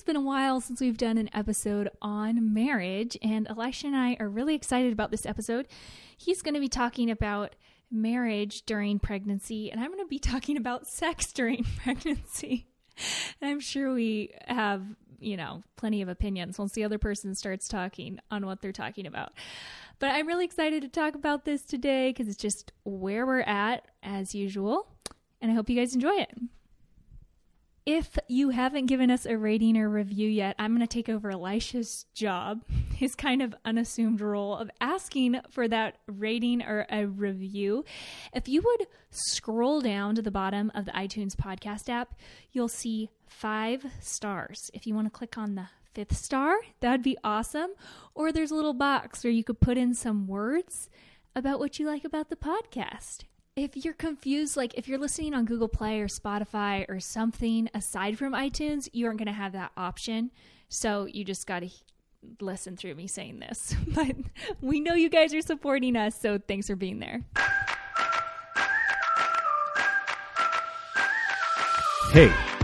it's been a while since we've done an episode on marriage, and Elisha and I are really excited about this episode. He's going to be talking about marriage during pregnancy, and I'm going to be talking about sex during pregnancy. And I'm sure we have, you know, plenty of opinions once the other person starts talking on what they're talking about. But I'm really excited to talk about this today because it's just where we're at as usual. And I hope you guys enjoy it. If you haven't given us a rating or review yet, I'm going to take over Elisha's job, his kind of unassumed role of asking for that rating or a review. If you would scroll down to the bottom of the iTunes podcast app, you'll see five stars. If you want to click on the fifth star, that'd be awesome. Or there's a little box where you could put in some words about what you like about the podcast if you're confused, like if you're listening on Google Play or Spotify or something aside from iTunes, you aren't going to have that option. So you just got to listen through me saying this. But we know you guys are supporting us, so thanks for being there. Hey.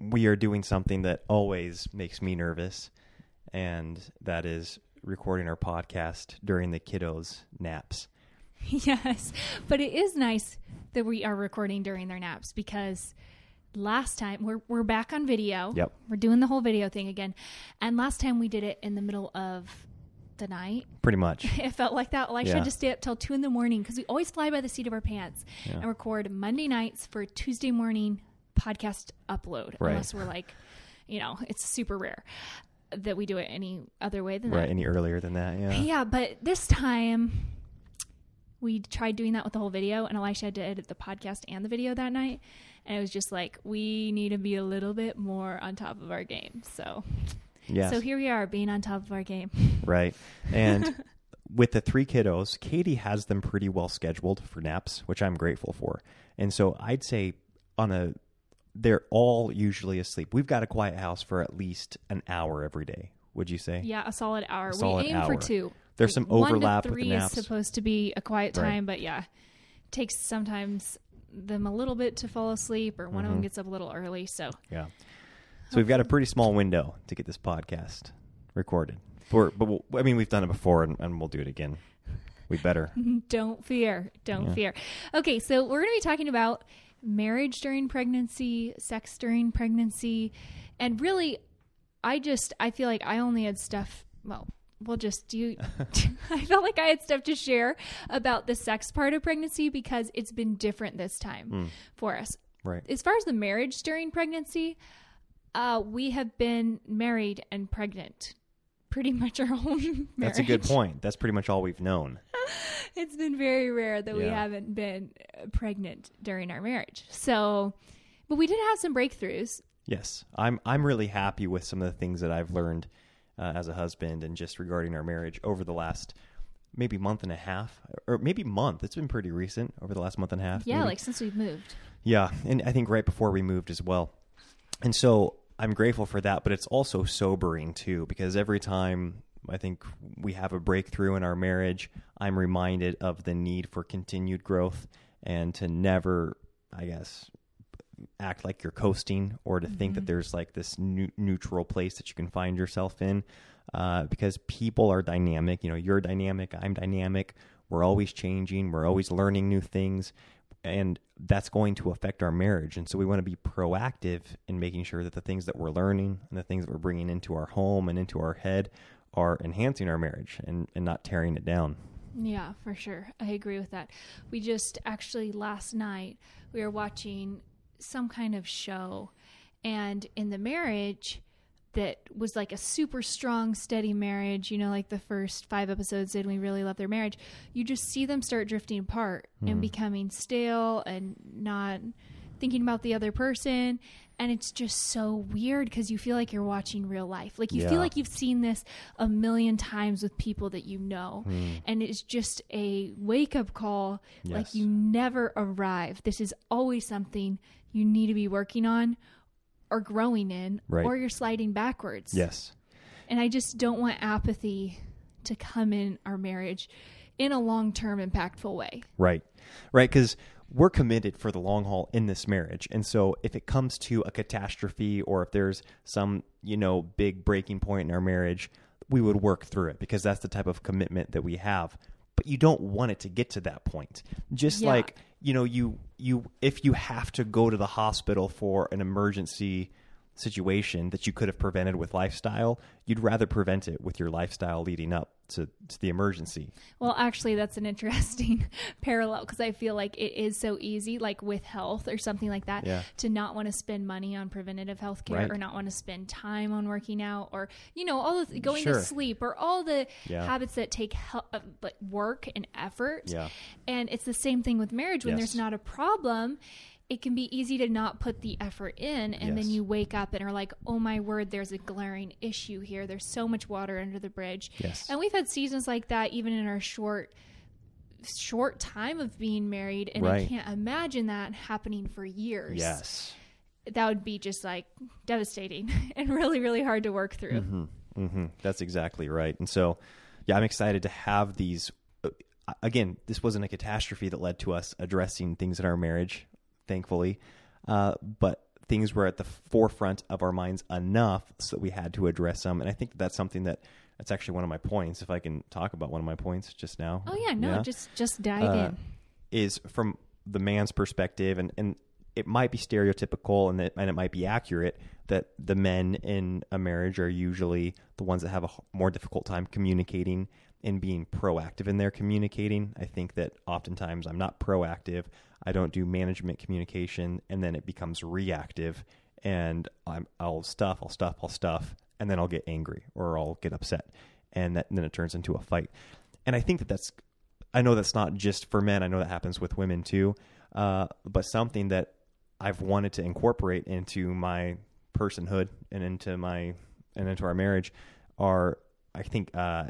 We are doing something that always makes me nervous, and that is recording our podcast during the kiddos' naps. Yes, but it is nice that we are recording during their naps because last time we're we're back on video. Yep. We're doing the whole video thing again. And last time we did it in the middle of the night. Pretty much. It felt like that. Like, yeah. Just stay up till two in the morning because we always fly by the seat of our pants yeah. and record Monday nights for Tuesday morning podcast upload right. unless we're like, you know, it's super rare that we do it any other way than right, that. Any earlier than that, yeah. Yeah, but this time we tried doing that with the whole video, and Elisha had to edit the podcast and the video that night. And it was just like, we need to be a little bit more on top of our game. So, yeah. so here we are being on top of our game. Right. And with the three kiddos, Katie has them pretty well scheduled for naps, which I'm grateful for. And so I'd say on a they're all usually asleep. We've got a quiet house for at least an hour every day. Would you say? Yeah, a solid hour. A solid we aim hour. for two. There's some overlap One to three is supposed to be a quiet time, right. but yeah, it takes sometimes them a little bit to fall asleep, or one mm-hmm. of them mm-hmm. gets up a little early. So yeah, so we've got a pretty small window to get this podcast recorded. For, but we'll, I mean, we've done it before, and, and we'll do it again. We better. Don't fear. Don't yeah. fear. Okay, so we're going to be talking about marriage during pregnancy, sex during pregnancy, and really, I just I feel like I only had stuff. Well, we'll just do. I felt like I had stuff to share about the sex part of pregnancy because it's been different this time mm. for us. Right. As far as the marriage during pregnancy, uh, we have been married and pregnant pretty much our whole marriage. That's a good point. That's pretty much all we've known. it's been very rare that yeah. we haven't been uh, pregnant during our marriage. So, but we did have some breakthroughs. Yes, I'm. I'm really happy with some of the things that I've learned uh, as a husband and just regarding our marriage over the last maybe month and a half or maybe month. It's been pretty recent over the last month and a half. Yeah, maybe. like since we've moved. Yeah, and I think right before we moved as well. And so I'm grateful for that, but it's also sobering too because every time I think we have a breakthrough in our marriage, I'm reminded of the need for continued growth and to never, I guess, act like you're coasting or to mm-hmm. think that mm-hmm. there's like this new, neutral place that you can find yourself in uh, because people are dynamic. You know, you're dynamic, I'm dynamic. We're always changing, we're always learning new things. And that's going to affect our marriage. And so we want to be proactive in making sure that the things that we're learning and the things that we're bringing into our home and into our head are enhancing our marriage and, and not tearing it down. Yeah, for sure. I agree with that. We just actually last night we were watching some kind of show and in the marriage that was like a super strong steady marriage, you know, like the first 5 episodes did we really love their marriage. You just see them start drifting apart and hmm. becoming stale and not thinking about the other person and it's just so weird because you feel like you're watching real life. Like you Yeah. feel like you've seen this a million times with people that you know hmm. and it's just a wake up call. Like you never arrive. This is always something you need to be working on or growing in Right. or you're sliding backwards Yes. and i just don't want apathy to come in our marriage in a long-term impactful way Right. Right. Because we're committed for the long haul in this marriage. And so if it comes to a catastrophe or if there's some, you know, big breaking point in our marriage, we would work through it because that's the type of commitment that we have. But you don't want it to get to that point. Just Yeah. like, you know, you you if you have to go to the hospital for an emergency situation that you could have prevented with lifestyle, you'd rather prevent it with your lifestyle leading up to, to the emergency. Well, actually, that's an interesting parallel because I feel like it is so easy, like with health or something like that, Yeah. to not want to spend money on preventative health care Right. or not want to spend time on working out or, you know, all the going Sure. to sleep or all the Yeah. habits that take hel- uh, like work and effort. Yeah. And it's the same thing with marriage. When Yes. there's not a problem, it can be easy to not put the effort in. And then you wake up and are like, oh my word, there's a glaring issue here. There's so much water under the bridge. Yes. And we've had seasons like that even in our short short time of being married and I can't imagine that happening for years. Yes. That would be just like devastating and really really hard to work through. hmm That's exactly right. And so, yeah, I'm excited to have these. uh, Again, this wasn't a catastrophe that led to us addressing things in our marriage, thankfully, uh, but things were at the forefront of our minds enough so that we had to address them. And I think that's something that that's actually one of my points. If I can talk about one of my points just now. Oh yeah, no, just just dive Uh, in. is from the man's perspective, and, and it might be stereotypical and it, and it might be accurate that the men in a marriage are usually the ones that have a more difficult time communicating and being proactive in their communicating. I think that oftentimes I'm not proactive. I don't do management communication, and then it becomes reactive, and I'm, I'll stuff, I'll stuff, I'll stuff, and then I'll get angry or I'll get upset, and, that, and then it turns into a fight. And I think that that's I know that's not just for men. I know that happens with women too. Uh, but something that I've wanted to incorporate into my personhood and into my and into our marriage are, I think, uh,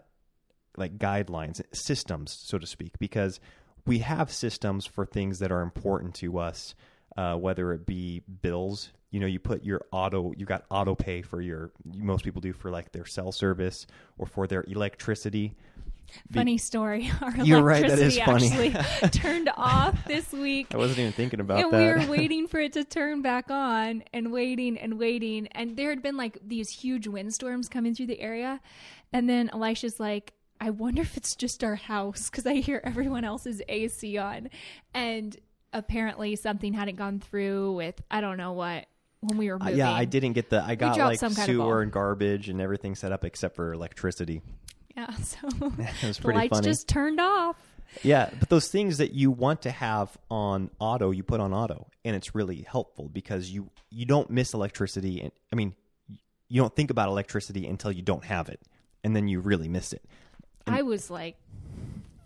like guidelines, systems, so to speak, because we have systems for things that are important to us, uh, whether it be bills. You know, you put your auto, you got auto pay for your, most people do for like their cell service or for their electricity. Funny story. Our You're right, that is electricity funny. actually turned off this week. I wasn't even thinking about and that. we were waiting for it to turn back on and waiting and waiting and there had been like these huge windstorms coming through the area and then elisha's like i wonder if it's just our house because i hear everyone else's ac on and apparently something hadn't gone through with i don't know what when we were Uh, moving yeah, I didn't get the. I got like some kind of sewer and garbage and everything set up except for electricity. yeah so It was the pretty lights funny. just turned off Yeah, but those things that you want to have on auto, you put on auto, and it's really helpful because you you don't miss electricity. And I mean, you don't think about electricity until you don't have it, and then you really miss it. I was like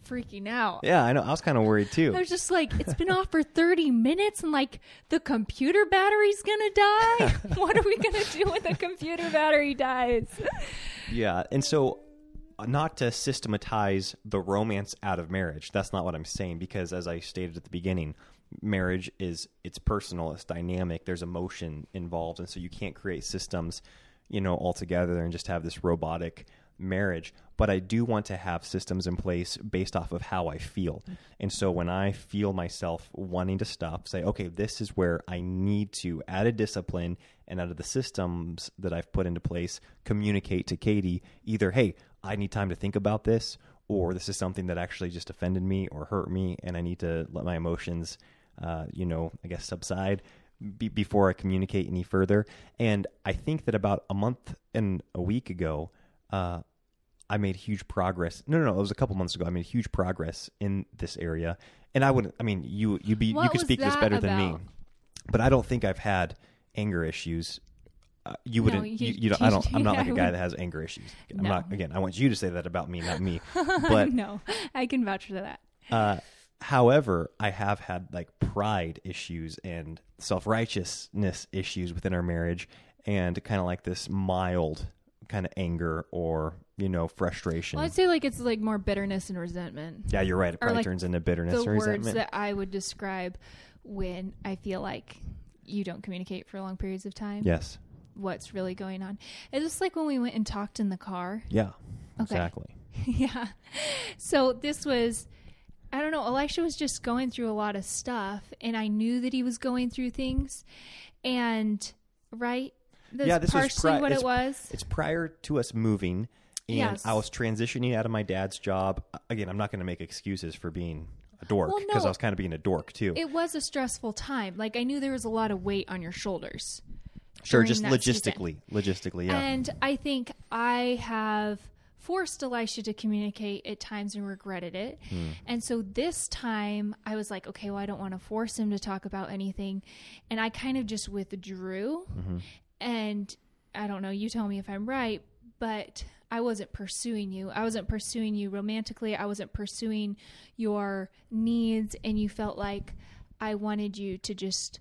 freaking out Yeah, I know. I was kind of worried too. I was just like, it's been off for 30 minutes and like the computer battery's gonna die. what are we gonna do when the computer battery dies? Yeah, and so uh, not to systematize the romance out of marriage. That's not what I'm saying because as I stated at the beginning, marriage is it's personal, it's dynamic, there's emotion involved and so you can't create systems, you know, altogether and just have this robotic marriage, but I do want to have systems in place based off of how I feel. And so when I feel myself wanting to stop, say, okay, this is where I need to add a discipline and out of the systems that I've put into place, communicate to Katie either, hey, I need time to think about this, or this is something that actually just offended me or hurt me, and I need to let my emotions, uh, you know, I guess subside be- before I communicate any further. And I think that about a month and a week ago, uh, I made huge progress. No, no, no. It was a couple months ago. I made huge progress in this area, and I would. I mean, you you be you could speak this better than me, but I don't think I've had anger issues. Uh, you wouldn't. you- you, you, know, I don't. I'm not like a guy that has anger issues. I'm No. not. Again, I want you to say that about me, not me. But no, I can vouch for that. uh, however, I have had like pride issues and self righteousness issues within our marriage, and kind of like this mild kind of anger or you know frustration. Well, I'd say like it's like more bitterness and resentment. yeah, you're right. It probably like turns into bitterness the words resentment. that I would describe when I feel like you don't communicate for long periods of time. yes. What's really going on? It's just like when we went and talked in the car. Yeah. Okay. Exactly. yeah. So this was, I don't know, Elisha was just going through a lot of stuff, and I knew that he was going through things. And, right? That's Yeah, this was partially pri- what it was. It's prior to us moving, and Yes. I was transitioning out of my dad's job. Again, I'm not going to make excuses for being a dork Well, because no. I was kind of being a dork too. It was a stressful time. Like, I knew there was a lot of weight on your shoulders. sure, just that season. logistically, logistically, yeah. And I think I have forced Elisha to communicate at times and regretted it. Hmm. And so this time I was like, okay, well, I don't want to force him to talk about anything. And I kind of just withdrew. Mm-hmm. And I don't know, you tell me if I'm right, but I wasn't pursuing you. I wasn't pursuing you romantically. I wasn't pursuing your needs. And you felt like I wanted you to just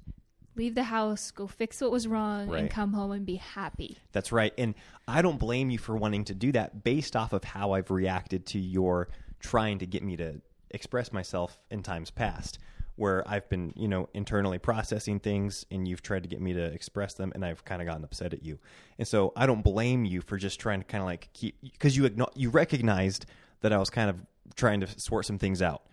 leave the house, go fix what was wrong, Right. and come home and be happy. That's right. And I don't blame you for wanting to do that based off of how I've reacted to your trying to get me to express myself in times past, where I've been, you know, internally processing things and you've tried to get me to express them and I've kind of gotten upset at you. And so I don't blame you for just trying to kind of like keep, because you, you recognized that I was kind of trying to sort some things out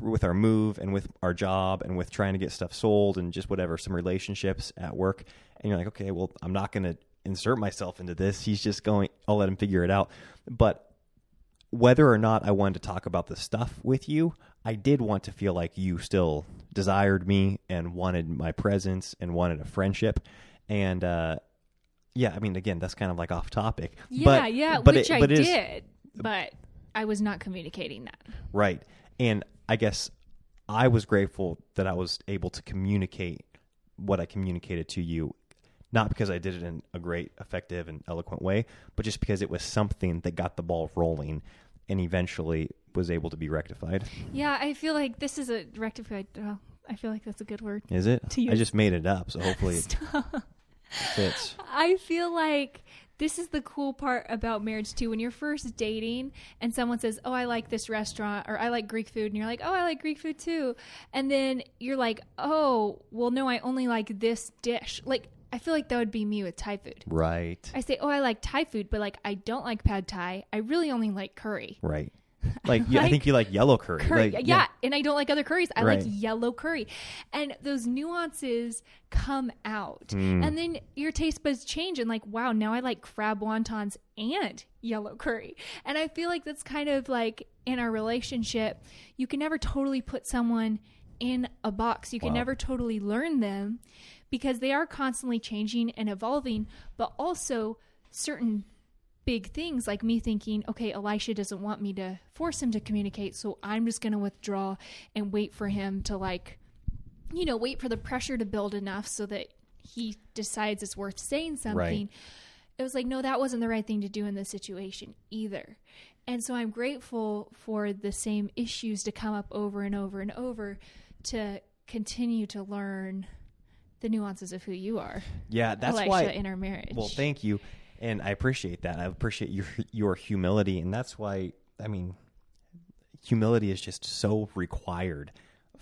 with our move and with our job and with trying to get stuff sold and just whatever some relationships at work. And you're like okay well i'm not going to insert myself into this. He's just going i'll let him figure it out. But whether or not i wanted to talk about the stuff with you i did want to feel like you still desired me and wanted my presence and wanted a friendship and uh yeah i mean again that's kind of like off topic Yeah, but, yeah, but which it, I but did, but I was not communicating that. Right. And I guess I was grateful that I was able to communicate what I communicated to you, not because I did it in a great, effective, and eloquent way, but just because it was something that got the ball rolling and eventually was able to be rectified. Yeah, I feel like this is a rectified. Well, I feel like that's a good word. Is it? To I just made it up, so hopefully it fits. I feel like this is the cool part about marriage too. When you're first dating and someone says, "Oh, I like this restaurant," or "I like Greek food," and you're like, "Oh, I like Greek food too," and then you're like, "Oh, well, no, I only like this dish." Like, I feel like that would be me with Thai food. Right. I say, "Oh, I like Thai food," but like, I don't like pad Thai. I really only like curry. Right. Like, I like think you like yellow curry. curry. Like, yeah. and I don't like other curries. I Right. like yellow curry. And those nuances come out. Hmm. And then your taste buds change and like, wow, now I like crab wontons and yellow curry. And I feel like that's kind of like in our relationship, you can never totally put someone in a box. You can Wow. never totally learn them because they are constantly changing and evolving, but also certain big things like me thinking, okay, Elisha doesn't want me to force him to communicate, so I'm just going to withdraw and wait for him to like, you know, wait for the pressure to build enough so that he decides it's worth saying something. Right. It was like, no, that wasn't the right thing to do in this situation either. And so I'm grateful for the same issues to come up over and over and over to continue to learn the nuances of who you are. Yeah, that's Elisha why in our marriage. Well, thank you, and I appreciate that. I appreciate your your humility, and that's why I mean, humility is just so required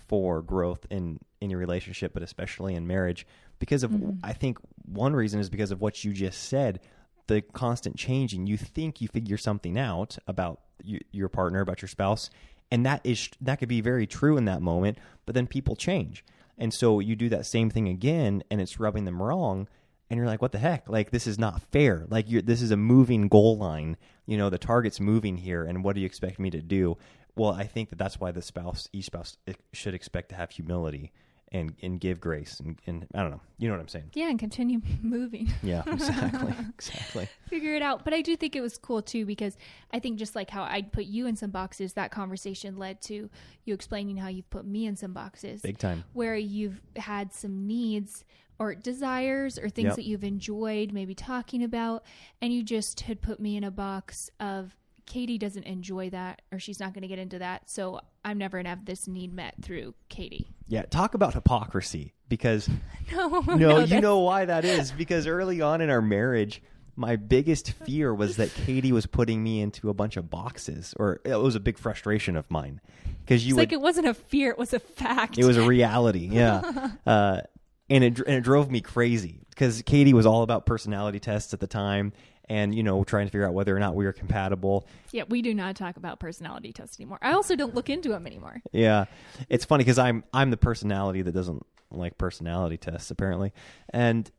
for growth in in your relationship, but especially in marriage. Because of, mm-hmm. I think one reason is because of what you just said, the constant changing. You think you figure something out about your partner, about your spouse, and that is that could be very true in that moment. But then people change, and so you do that same thing again, and it's rubbing them wrong and you're like, what the heck? Like this is not fair. Like you're, this is a moving goal line. You know, the target's moving here, and what do you expect me to do? Well, I think that that's why the spouse, each spouse, should expect to have humility and and give grace and, and I don't know. You know what I'm saying? Yeah, and continue moving. Yeah, exactly, exactly. Figure it out. But I do think it was cool too because I think just like how I'd put you in some boxes, that conversation led to you explaining how you've put me in some boxes. Big time. Where you've had some needs or desires or things Yep. that you've enjoyed maybe talking about and you just had put me in a box of Katie doesn't enjoy that or she's not going to get into that so I'm never going to have this need met through Katie. Yeah, talk about hypocrisy because No, no, you know why that is because early on in our marriage, my biggest fear was that Katie was putting me into a bunch of boxes, or it was a big frustration of mine because you It's would. like it wasn't a fear, it was a fact. it was a reality, yeah, uh, and it and it drove me crazy because Katie was all about personality tests at the time, and you know trying to figure out whether or not we were compatible. yeah, we do not talk about personality tests anymore. I also don't look into them anymore. Yeah, it's funny because I'm I'm the personality that doesn't like personality tests apparently, and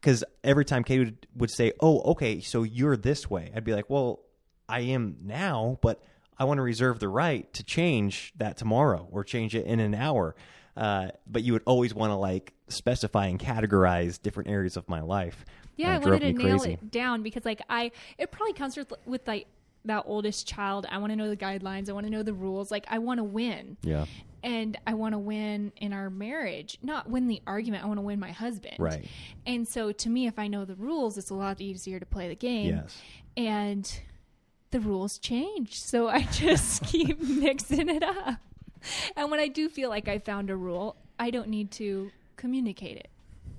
because every time Katie would, would say, "Oh, okay, so you're this way," I'd be like, "Well, I am now, but I want to reserve the right to change that tomorrow or change it in an hour." Uh, but you would always want to like specify and categorize different areas of my life. Yeah, I and it drove wanted to nail crazy. it down because like I it probably comes with with like that oldest child. I want to know the guidelines. I want to know the rules. Like I want to win. Yeah, And I want to win in our marriage, not win the argument. I want to win my husband. Right. And so to me, if I know the rules, it's a lot easier to play the game. Yes. And the rules change. So I just keep mixing it up. And when I do feel like I found a rule, I don't need to communicate it.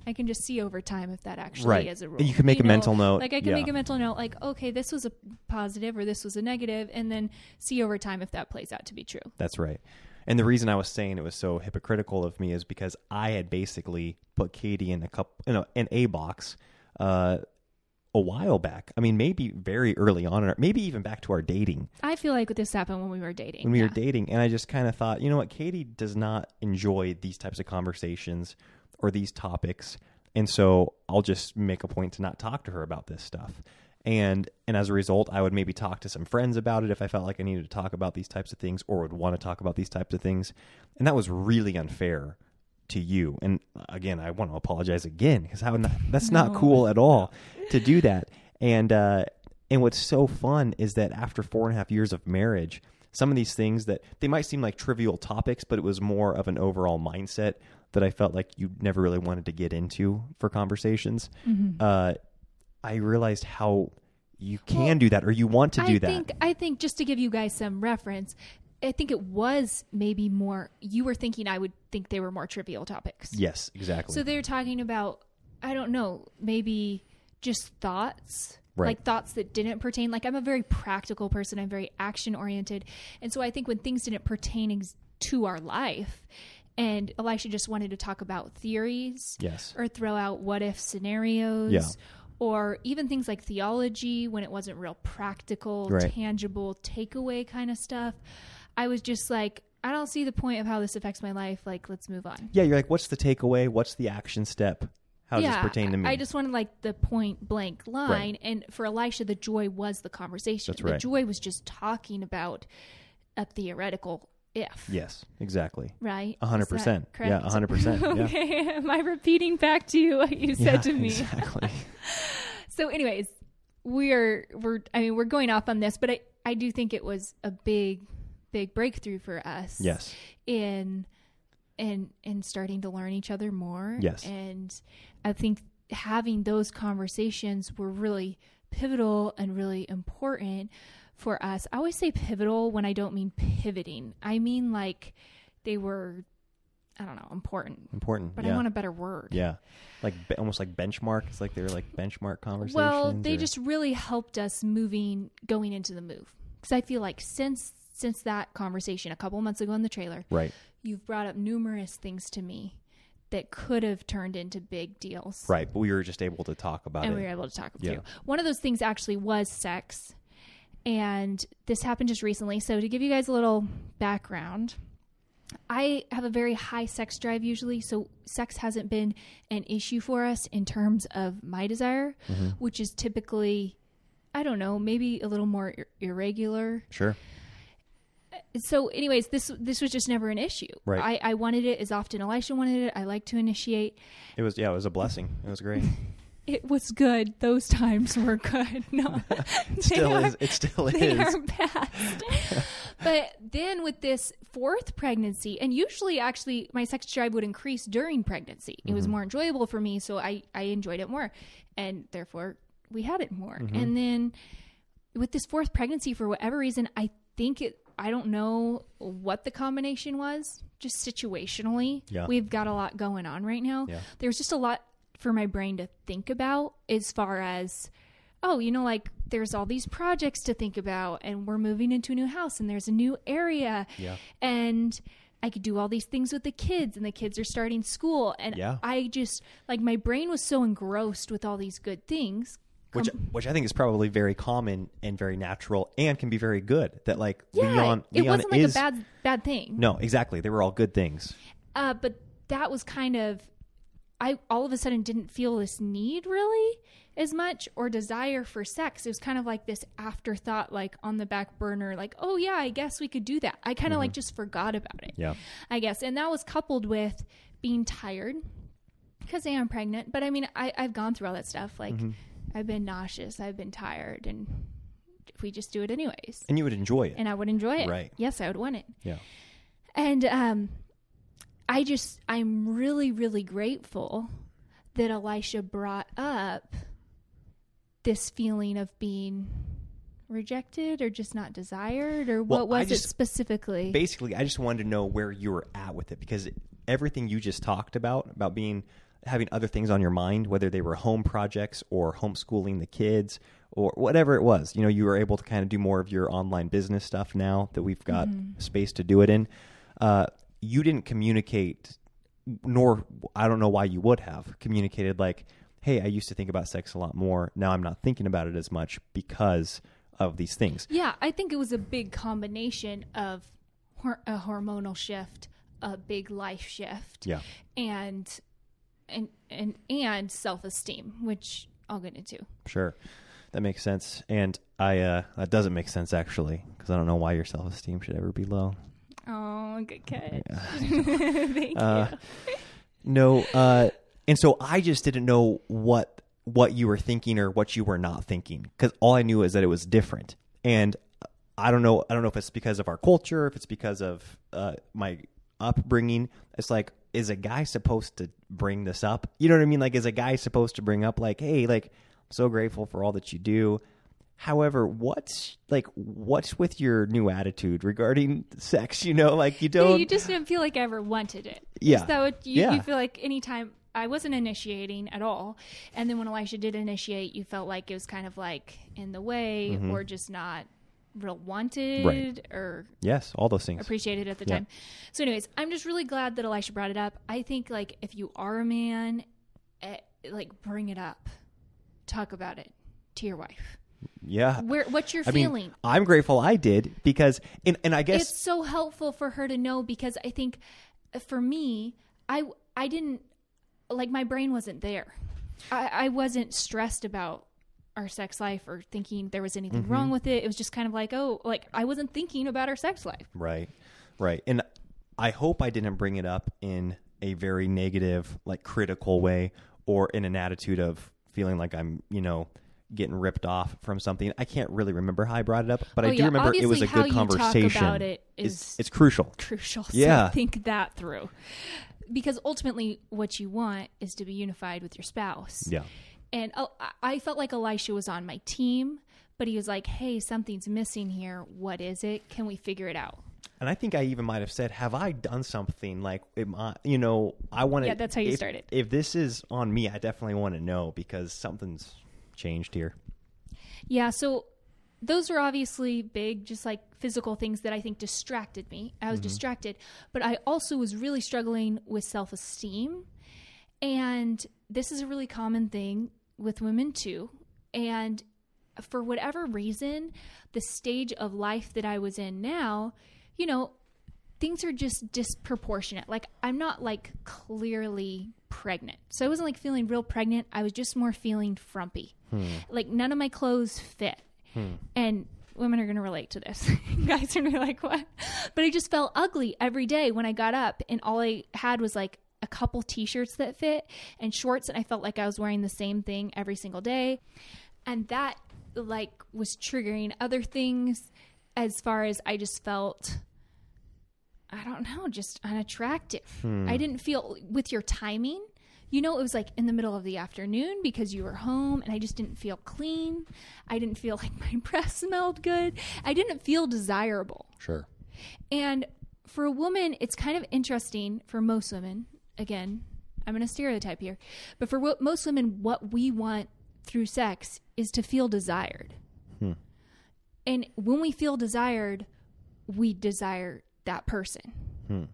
I can just see over time if that actually Right. is a rule. You can make a mental note. Like I can Yeah. make a mental note, like okay, this was a positive or this was a negative, and then see over time if that plays out to be true. That's right. And the reason I was saying it was so hypocritical of me is because I had basically put Katie in a cup in a an A box uh, a while back. I mean, maybe very early on, in our, maybe even back to our dating I feel like this happened when we were dating. when we yeah. were dating, and I just kind of thought, you know what, Katie does not enjoy these types of conversations or these topics, and so I'll just make a point to not talk to her about this stuff. And and as a result, I would maybe talk to some friends about it if I felt like I needed to talk about these types of things or would want to talk about these types of things. And that was really unfair to you. And again, I want to apologize again because how not, that's not cool at all to do that. And uh, and what's so fun is that after four and a half years of marriage, some of these things that they might seem like trivial topics, but it was more of an overall mindset that I felt like you never really wanted to get into for conversations. Mm-hmm. Uh, I realized how you can Well, do that or you want to do I that. think I think just to give you guys some reference, I think it was maybe more. You were thinking I would think they were more trivial topics. yes, exactly. So they're talking about I don't know, maybe just thoughts. Right. Like thoughts that didn't pertain. Like I'm a very practical person. I'm very action oriented, and so I think when things didn't pertain ex- to our life, and Elisha just wanted to talk about theories, yes. or throw out what if scenarios Yeah. or even things like theology when it wasn't real practical Right. tangible takeaway kind of stuff i was just like i don't see the point of how this affects my life like let's move on Yeah, you're like, what's the takeaway? What's the action step? How does yeah, this pertain to me? I just wanted like the point blank line, Right. and for Elisha, the joy was the conversation. That's right. The joy was just talking about a theoretical if. yes, exactly. Right. A hundred percent. correct? Yeah, a hundred percent. Yeah. okay. Am I repeating back to you what you said Yeah, to me? Exactly. So, anyways, we're we're I mean we're going off on this, but I I do think it was a big big breakthrough for us. yes. In in in starting to learn each other more. Yes. And I think having those conversations were really pivotal and really important for us. I always say pivotal when I don't mean pivoting. I mean like they were I don't know, important. Important. But yeah. I want a better word. yeah. Like be- almost like benchmark. It's like they were like benchmark conversations. Well, they or- just really helped us moving going into the move. Because I feel like since since that conversation a couple months ago in the trailer, right. you've brought up numerous things to me that could have turned into big deals. Right. But we were just able to talk about And it. we were able to talk Yeah. through. One of those things actually was sex. And this happened just recently. So to give you guys a little background, I have a very high sex drive usually, so sex hasn't been an issue for us in terms of my desire, Mm-hmm. which is typically, I don't know, maybe a little more ir- irregular. Sure. So anyways this this was just never an issue Right. I, I wanted it as often elisha wanted it i like to initiate It was yeah, it was a blessing. It was great. it was good those times were good no It still they is. It still they is. are past but then with this fourth pregnancy and usually actually my sex drive would increase during pregnancy it Mm-hmm. was more enjoyable for me so i i enjoyed it more and therefore we had it more Mm-hmm. and then with this fourth pregnancy for whatever reason i think it i don't know what the combination was just situationally Yeah. we've got a lot going on right now Yeah. there's just a lot for my brain to think about as far as oh you know like there's all these projects to think about and we're moving into a new house and there's a new area Yeah. and I could do all these things with the kids and the kids are starting school and Yeah. I just like my brain was so engrossed with all these good things which um, which I think is probably very common and very natural and can be very good. That like yeah Leon it Leon wasn't like is a bad bad thing no exactly they were all good things. uh, but that was kind of I all of a sudden didn't feel this need really as much or desire for sex. It was kind of like this afterthought, like on the back burner, like, oh yeah, I guess we could do that. I kind of like mm-hmm. just forgot about it. Yeah. I guess. And that was coupled with being tired because I am pregnant. But I mean, I, I've gone through all that stuff. Like, mm-hmm. I've been nauseous, I've been tired, and if we just do it anyways. And you would enjoy it. And I would enjoy it. Right. Yes, I would want it. yeah. And um, I just, I'm really, really grateful that Elisha brought up this feeling of being rejected or just not desired or Well, what was just- it specifically? Basically, I just wanted to know where you were at with it because everything you just talked about about being having other things on your mind, whether they were home projects or homeschooling the kids or whatever it was, you know, you were able to kind of do more of your online business stuff now that we've got space to do it in. Uh, you didn't communicate, nor I don't know why you would have communicated like, "Hey, I used to think about sex a lot more. Now I'm not thinking about it as much because of these things." Yeah, I think it was a big combination of a hormonal shift, a big life shift, Yeah. and and and and self esteem, which I'll get into. Sure, that makes sense, and I uh, that doesn't make sense actually because I don't know why your self esteem should ever be low. Oh, good catch. Thank Uh, you. No, uh, and so I just didn't know what what you were thinking or what you were not thinking because all I knew is that it was different, and I don't know. I don't know if it's because of our culture, if it's because of uh, my upbringing. It's like, is a guy supposed to bring this up? You know what I mean? Like, is a guy supposed to bring up like, hey, like, I'm so grateful for all that you do. However, what's like, what's with your new attitude regarding sex? You know, like you Yeah, don't. you just didn't feel like I ever wanted it. Yeah. So it, you, Yeah. you feel like anytime I wasn't initiating at all, and then when Elisha did initiate, you felt like it was kind of like in the way mm-hmm. or just not real wanted. Right. or yes, all those things. appreciated at the Yeah. time. So, anyways, I'm just really glad that Elisha brought it up. I think like if you are a man, eh, like bring it up, talk about it to your wife. Yeah. Where what's your I mean, feeling? I'm grateful I did because, and, and I guess it's so helpful for her to know because I think uh, for me, I I didn't like my brain wasn't there. I, I wasn't stressed about our sex life or thinking there was anything Mm-hmm. wrong with it. It was just kind of like, oh, like I wasn't thinking about our sex life. Right. Right. And I hope I didn't bring it up in a very negative, like critical way or in an attitude of feeling like I'm, you know, getting ripped off from something. I can't really remember how I brought it up, but Oh, I do yeah. remember it was a good conversation. about it It's- it's crucial. Crucial. So Yeah. think that through. Because ultimately, what you want is to be unified with your spouse. Yeah. And oh, I- felt like Elisha was on my team, but he was like, hey, something's missing here. What is it? Can we figure it out? And I think I even might have said, "Have I done something like, am I, you know, I want to." Yeah, that's how you if, started. If this is on me, I definitely want to know because something's changed here. Yeah, so those are obviously big, just like physical things that I think distracted me. I was mm-hmm. distracted, but I also was really struggling with self esteem. And this is a really common thing with women too. And for whatever reason, the stage of life that I was in now, you know, things are just disproportionate. Like I'm not like clearly pregnant. So I wasn't like feeling real pregnant. I was just more feeling frumpy. Hmm. Like none of my clothes fit. Hmm. And women are going to relate to this. Guys are going to be like, what? But I just felt ugly every day when I got up, and all I had was like a couple t shirts that fit and shorts, and I felt like I was wearing the same thing every single day. And that, like, was triggering other things as far as I just felt. I don't know, just unattractive. Hmm. I didn't feel with your timing you know, it was like in the middle of the afternoon because you were home and I just didn't feel clean. I didn't feel like my breath smelled good. I didn't feel desirable. Sure. And for a woman, it's kind of interesting for most women. Again, I'm going to stereotype here, but for wo- most women, what we want through sex is to feel desired. Hmm. And when we feel desired, we desire that person. Hmm.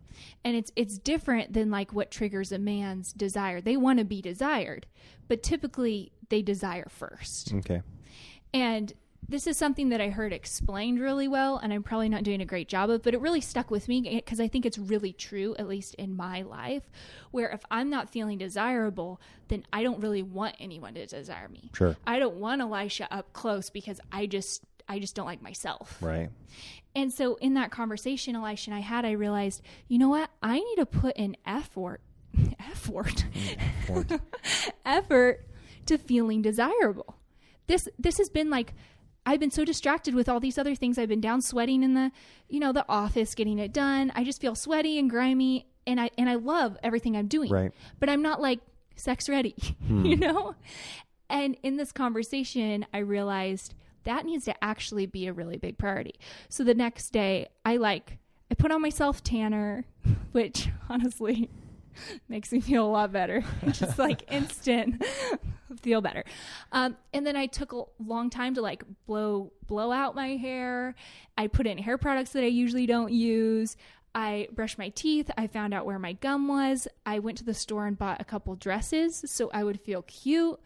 And it's it's different than like what triggers a man's desire. They want to be desired, but typically they desire first. Okay. And this is something that I heard explained really well, and I'm probably not doing a great job of, but it really stuck with me eh, because I think it's really true, at least in my life, where if I'm not feeling desirable, then I don't really want anyone to desire me. Sure. I don't want Elisha up close because I just I just don't like myself. Right. And so in that conversation Elisha and I had, I realized, you know what? I need to put an effort effort Point. effort to feeling desirable. This this has been like I've been so distracted with all these other things. I've been down sweating in the, you know, the office getting it done. I just feel sweaty and grimy and I and I love everything I'm doing. Right. But I'm not like sex ready, hmm. you know? And in this conversation, I realized that needs to actually be a really big priority. So the next day, I like I put on myself tanner, which honestly makes me feel a lot better. Just like instant feel better. Um, and then I took a long time to like blow blow out my hair. I put in hair products that I usually don't use. I brushed my teeth. I found out where my gum was. I went to the store and bought a couple dresses so I would feel cute.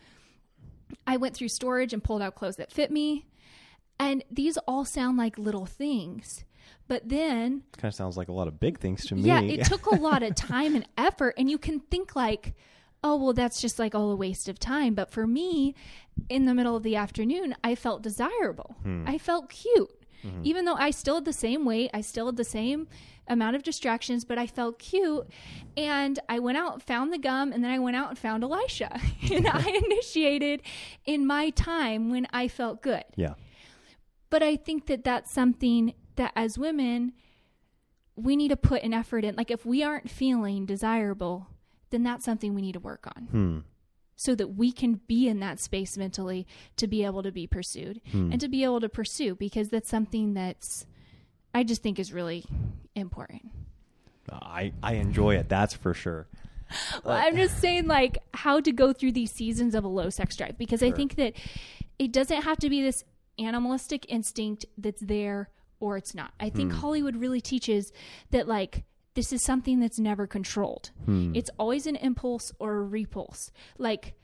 I went through storage and pulled out clothes that fit me. And these all sound like little things. But then Kind of sounds like a lot of big things to me. yeah, it took a lot of time and effort, and you can think like, oh, well, that's just like all a waste of time. But for me, in the middle of the afternoon, I felt desirable. Hmm. I felt cute. Mm-hmm. Even though I still had the same weight, I still had the same amount of distractions, but I felt cute. And I went out, found the gum, and then I went out and found Elisha. and I initiated in my time when I felt good. yeah. But I think that that's something that as women, we need to put an effort in. Like if we aren't feeling desirable, then that's something we need to work on Hmm. so that we can be in that space mentally to be able to be pursued and to be able to pursue because that's something that's, I just think is really important. I I enjoy it. That's for sure. Well, I'm just saying, like, how to go through these seasons of a low sex drive because I think that it doesn't have to be this animalistic instinct that's there or it's not. I think hmm. Hollywood really teaches that, like, this is something that's never controlled. Hmm. It's always an impulse or a repulse. Like,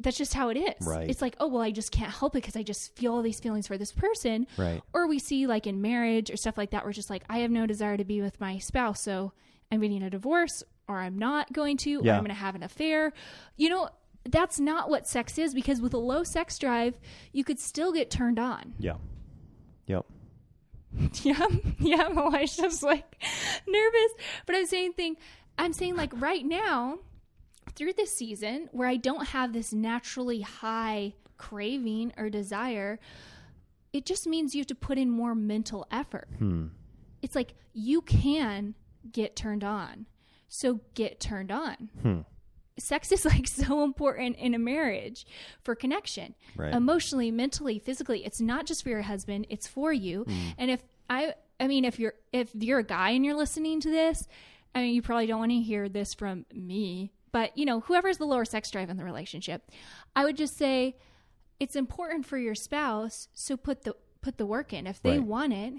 that's just how it is. Right. It's like, oh, well, I just can't help it because I just feel all these feelings for this person. Right. Or we see, like, in marriage or stuff like that, we're just like, I have no desire to be with my spouse, so I'm getting a divorce or I'm not going to, or I'm going to have an affair. You know, that's not what sex is because with a low sex drive, you could still get turned on. Yeah. Yep. yeah, yeah. Elisha's like nervous, but I'm saying thing. I'm saying like right now, through this season where I don't have this naturally high craving or desire, it just means you have to put in more mental effort. Hmm. It's like you can get turned on, so get turned on. Hmm. Sex is like so important in a marriage for connection Right. emotionally, mentally, physically. It's not just for your husband; it's for you. Mm. And if I, I mean, if you're if you're a guy and you're listening to this, I mean, you probably don't want to hear this from me, but you know, whoever's the lower sex drive in the relationship, I would just say it's important for your spouse. So put the put the work in. If they Right. want it,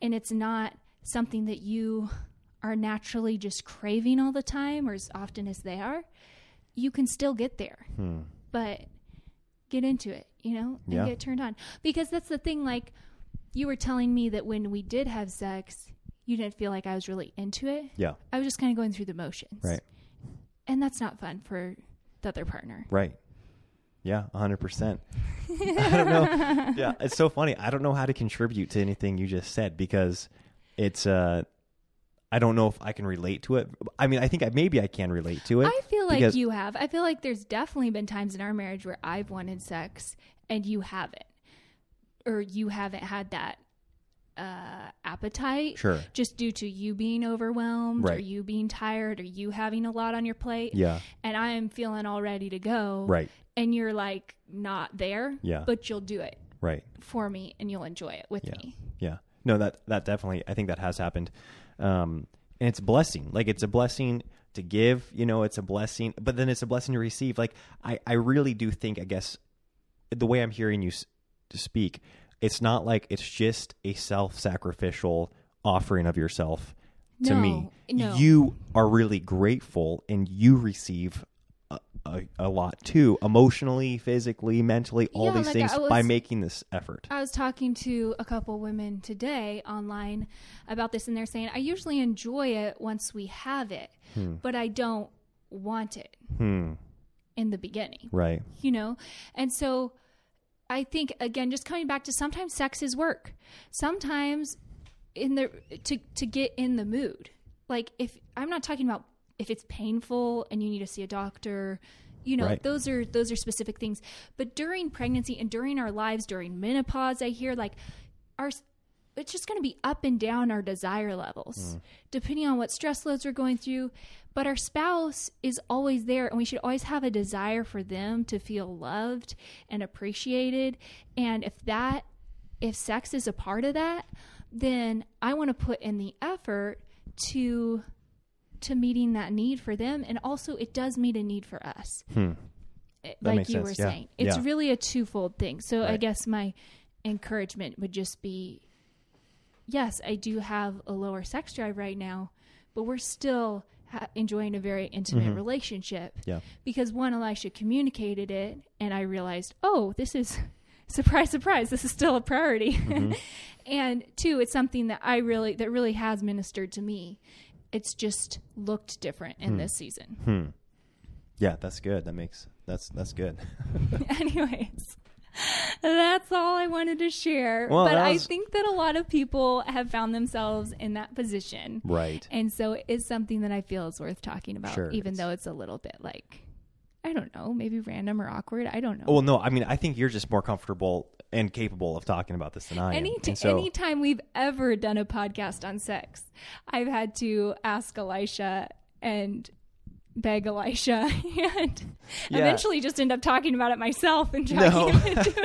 and it's not something that you are naturally just craving all the time or as often as they are, you can still get there. Hmm. But get into it, you know, and Yeah. get turned on. Because that's the thing, like you were telling me that when we did have sex, you didn't feel like I was really into it. Yeah. I was just kind of going through the motions. Right. And that's not fun for the other partner. Right. Yeah. hundred percent. I don't know. Yeah, it's so funny. I don't know how to contribute to anything you just said because it's uh I don't know if I can relate to it. I mean, I think I, maybe I can relate to it. I feel like you have. I feel like there's definitely been times in our marriage where I've wanted sex and you haven't, or you haven't had that uh, appetite. Sure. Just due to you being overwhelmed, or you being tired, or you having a lot on your plate. Yeah. And I am feeling all ready to go. Right. And you're like not there. Yeah. But you'll do it Right. for me, and you'll enjoy it with Yeah. me. Yeah. No, that that definitely I think that has happened. Um and it's a blessing. Like it's a blessing to give, you know, it's a blessing, but then it's a blessing to receive. Like I I really do think I guess the way I'm hearing you s- speak, it's not like it's just a self-sacrificial offering of yourself to me. No, no. You are really grateful and you receive a, a, lot too, emotionally, physically, mentally, all Yeah, these like, things I by making this effort. I was talking to a couple women today online about this, and they're saying, I usually enjoy it once we have it, but I don't want it Hmm. in the beginning, Right. you know? And so I think, again, just coming back to sometimes sex is work. Sometimes in the to to get in the mood. Like if I'm not talking about if it's painful and you need to see a doctor, you know, Right. those are those are specific things. But during pregnancy and during our lives during menopause, I hear like our it's just going to be up and down our desire levels mm. depending on what stress loads we're going through. But our spouse is always there, and we should always have a desire for them to feel loved and appreciated. And if that, if sex is a part of that, then I want to put in the effort to to meeting that need for them and also it does meet a need for us Hmm. It- like you sense, were yeah. saying it's Yeah. really a twofold thing so i guess my encouragement would just be yes i do have a lower sex drive right now but we're still ha- enjoying a very intimate Mm-hmm. relationship Yeah. because one elisha communicated it and i realized oh this is surprise surprise this is still a priority Mm-hmm. and two it's something that i really that really has ministered to me it's just looked different in this season Hmm. Yeah, that's good. That makes that's that's good. anyways that's all i wanted to share Well, but that i think that a lot of people have found themselves in that position right. and so it's something that i feel is worth talking about Sure, even it's- though it's a little bit like i don't know maybe random or awkward i don't know Well, no, I mean, I think you're just more comfortable and capable of talking about this than I am. Any so, anytime we've ever done a podcast on sex, I've had to ask Elisha and beg Elisha and Yeah. eventually just end up talking about it myself and No.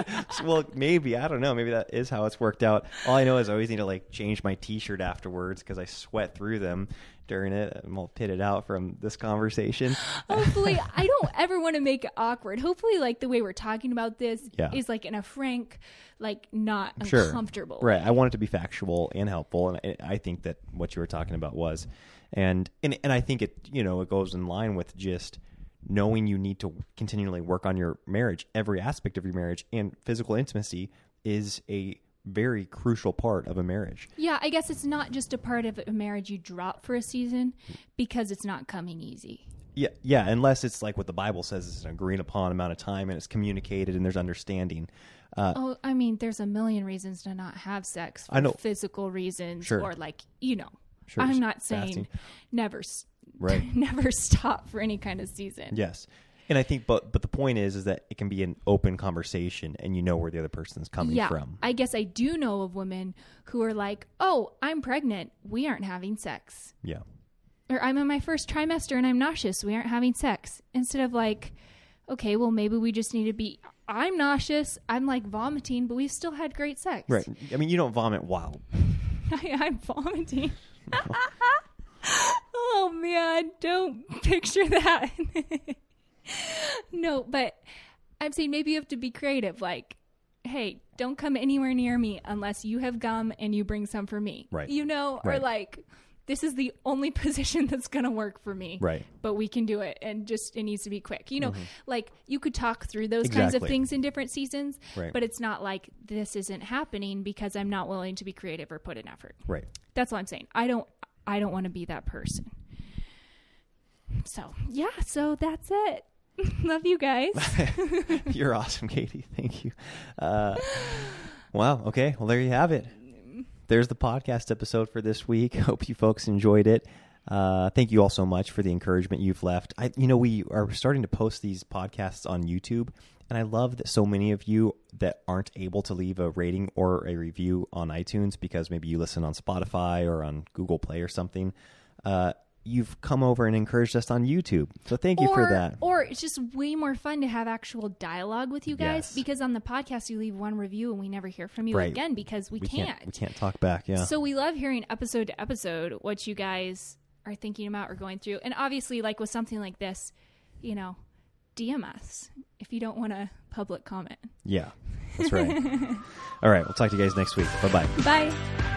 well, maybe I don't know. Maybe that is how it's worked out. All I know is I always need to like change my T-shirt afterwards because I sweat through them during it. I'm all pitted out from this conversation. Hopefully, I don't ever want to make it awkward. Hopefully, like the way we're talking about this Yeah. is like in a frank, like not Sure. uncomfortable. Right. I want it to be factual and helpful, and I- I think that what you were talking about was, and and and I think it you know it goes in line with just knowing you need to continually work on your marriage, every aspect of your marriage, and physical intimacy is a very crucial part of a marriage. Yeah, I guess it's not just a part of a marriage you drop for a season because it's not coming easy. Yeah, yeah. Unless it's like what the Bible says is an agreed upon amount of time, and it's communicated, and there's understanding. Uh, Oh, I mean, there's a million reasons to not have sex. For I know. physical reasons, Sure. or like you know. Sure, I'm not saying fasting. never, Right. never stop for any kind of season. Yes, and I think, but but the point is, is that it can be an open conversation, and you know where the other person's coming Yeah, from. I guess I do know of women who are like, "Oh, I'm pregnant. We aren't having sex." Yeah, Or I'm in my first trimester and I'm nauseous. We aren't having sex. Instead of like, okay, well maybe we just need to be. I'm nauseous. I'm like vomiting, but we still had great sex. right. I mean, you don't vomit while. I, I'm vomiting. oh man, don't picture that. no, but I'm saying maybe you have to be creative. Like, hey, don't come anywhere near me unless you have gum and you bring some for me. Right. You know, or like, this is the only position that's going to work for me. Right. Mm-hmm. But we can do it and just it needs to be quick. You know, like you could talk through those kinds of things in different seasons, Right. but it's not like this isn't happening because I'm not willing to be creative or put in effort. Right. That's all I'm saying. I don't I don't want to be that person. So, yeah, so that's it. Love you guys. You're awesome, Katie. Thank you. Uh, wow. Okay. Well, there you have it. There's the podcast episode for this week. Hope you folks enjoyed it. Uh, thank you all so much for the encouragement you've left. I, you know, we are starting to post these podcasts on YouTube, and I love that so many of you that aren't able to leave a rating or a review on iTunes because maybe you listen on Spotify or on Google Play or something. Uh, you've come over and encouraged us on YouTube. So thank you or, for that. Or it's just way more fun to have actual dialogue with you guys Yes. because on the podcast you leave one review and we never hear from you Right. again because we, we can't. can't we can't talk back. Yeah. So we love hearing episode to episode what you guys are thinking about or going through. And obviously, like with something like this, you know, DM us if you don't want a public comment. yeah. That's right. all right. We'll talk to you guys next week. Bye bye. Bye.